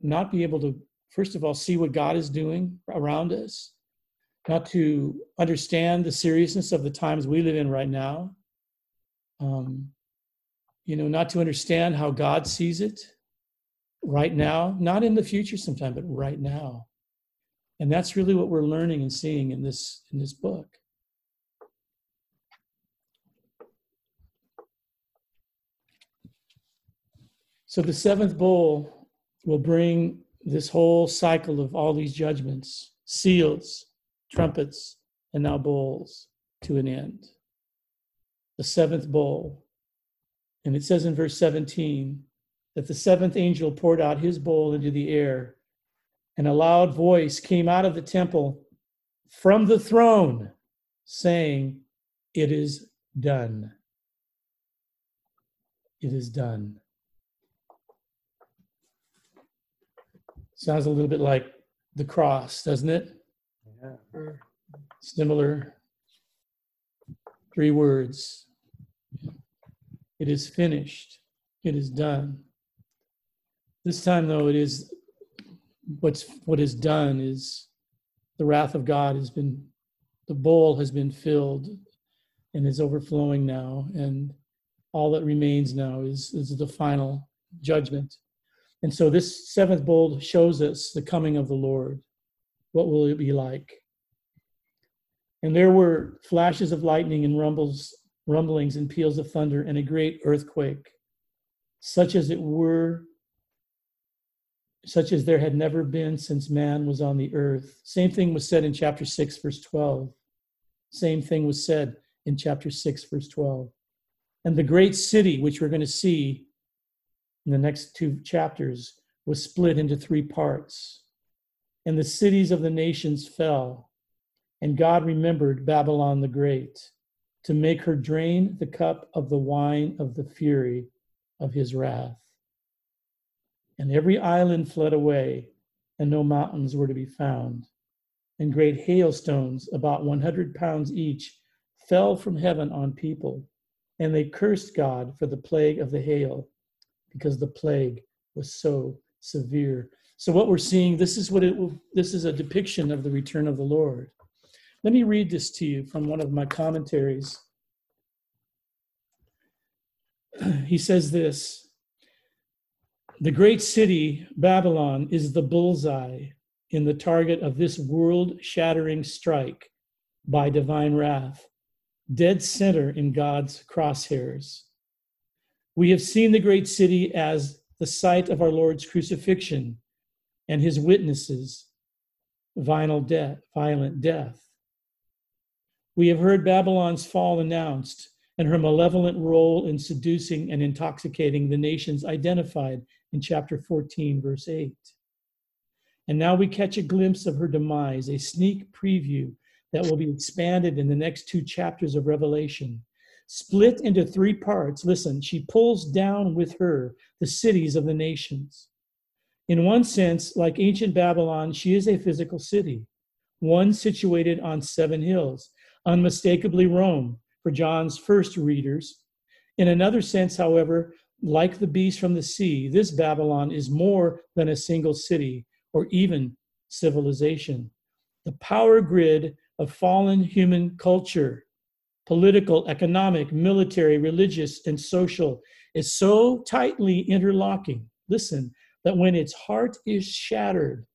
not be able to first of all see what God is doing around us, not to understand the seriousness of the times we live in right now. Um, you know, not to understand how God sees it right now, not in the future sometime, but right now. And that's really what we're learning and seeing in this in this book. So the seventh bowl will bring this whole cycle of all these judgments, seals, trumpets, and now bowls to an end. The seventh bowl. And it says in verse 17 that the seventh angel poured out his bowl into the air, and a loud voice came out of the temple from the throne saying, It is done. It is done. Sounds a little bit like the cross, doesn't it? Yeah. Similar. Three words. It is finished. It is done. This time, though, it is what's what is done is the wrath of God has been the bowl has been filled and is overflowing now, and all that remains now is is the final judgment. And so this seventh bowl shows us the coming of the Lord. What will it be like? And there were flashes of lightning and rumbles, rumblings and peals of thunder and a great earthquake, such as it were, such as there had never been since man was on the earth. Same thing was said in chapter 6, verse 12. Same thing was said in chapter 6, verse 12. And the great city, which we're going to see in the next two chapters, was split into three parts. And the cities of the nations fell. And God remembered Babylon the Great to make her drain the cup of the wine of the fury of his wrath. And every island fled away, and no mountains were to be found. And great hailstones, about 100 pounds each, fell from heaven on people. And they cursed God for the plague of the hail, because the plague was so severe. So what we're seeing, this is what it will, this is a depiction of the return of the Lord. Let me read this to you from one of my commentaries. (clears throat) He says this The great city, Babylon, is the bullseye in the target of this world shattering strike by divine wrath, dead center in God's crosshairs. We have seen the great city as the site of our Lord's crucifixion and his witnesses, violent death, violent death. We have heard Babylon's fall announced and her malevolent role in seducing and intoxicating the nations identified in chapter 14, verse 8. And now we catch a glimpse of her demise, a sneak preview that will be expanded in the next two chapters of Revelation. Split into three parts, listen, she pulls down with her the cities of the nations. In one sense, like ancient Babylon, she is a physical city, one situated on seven hills, unmistakably Rome for John's first readers. In another sense, however, like the beast from the sea, this Babylon is more than a single city or even civilization. The power grid of fallen human culture, political, economic, military, religious, and social, is so tightly interlocking, listen, that when its heart is shattered,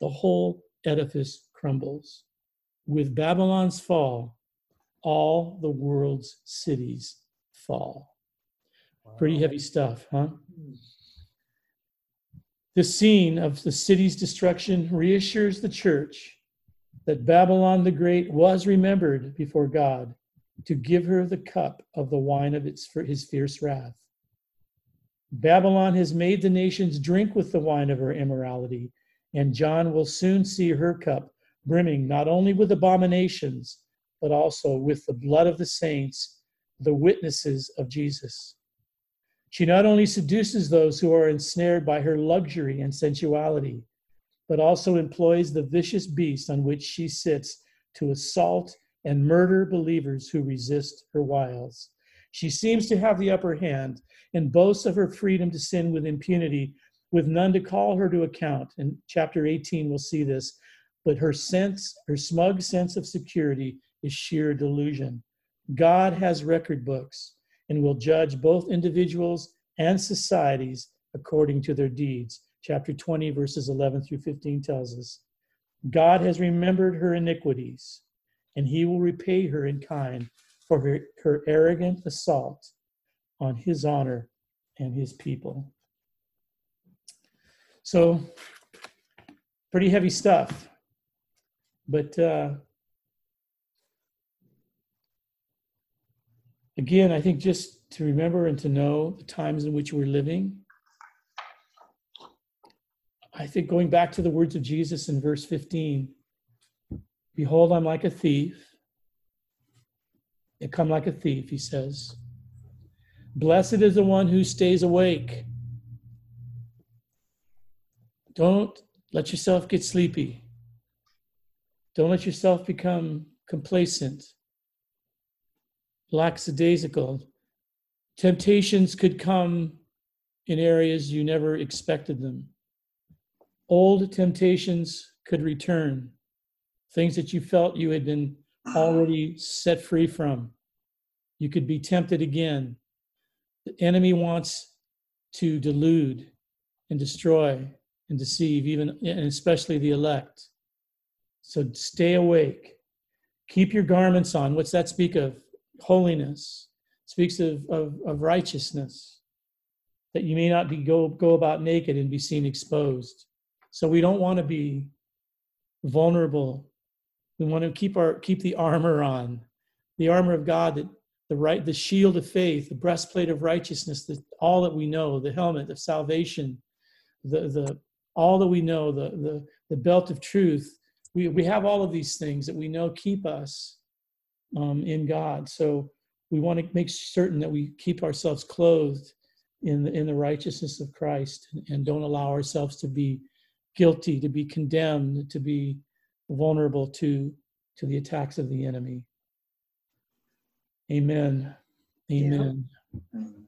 the whole edifice crumbles. With Babylon's fall, all the world's cities fall. Pretty heavy stuff, huh? The scene of the city's destruction reassures the church that Babylon the Great was remembered before God to give her the cup of the wine of its, his fierce wrath. Babylon has made the nations drink with the wine of her immorality, and John will soon see her cup brimming not only with abominations, but also with the blood of the saints, the witnesses of Jesus. She not only seduces those who are ensnared by her luxury and sensuality, but also employs the vicious beast on which she sits to assault and murder believers who resist her wiles. She seems to have the upper hand and boasts of her freedom to sin with impunity, with none to call her to account. In chapter 18, we'll see this. But her sense, her smug sense of security is sheer delusion. God has record books and will judge both individuals and societies according to their deeds. Chapter 20, verses 11 through 15 tells us God has remembered her iniquities, and he will repay her in kind for her, her arrogant assault on his honor and his people. So, pretty heavy stuff. But uh, again, I think just to remember and to know the times in which we're living. I think going back to the words of Jesus in verse 15 Behold, I'm like a thief. I come like a thief, he says. Blessed is the one who stays awake. Don't let yourself get sleepy. Don't let yourself become complacent, lackadaisical. Temptations could come in areas you never expected them. Old temptations could return, things that you felt you had been mm-hmm. already set free from. You could be tempted again. The enemy wants to delude and destroy and deceive, even and especially the elect. So stay awake. Keep your garments on. What's that speak of? Holiness. speaks of, of, of righteousness. That you may not be go, go about naked and be seen exposed. So we don't want to be vulnerable. We want to keep our keep the armor on, the armor of God, that the right, the shield of faith, the breastplate of righteousness, the, all that we know, the helmet of salvation, the the all that we know, the the the belt of truth. We we have all of these things that we know keep us um, in God. So we want to make certain that we keep ourselves clothed in the, in the righteousness of Christ and, and don't allow ourselves to be guilty, to be condemned, to be vulnerable to, to the attacks of the enemy. Amen. Amen. Mm.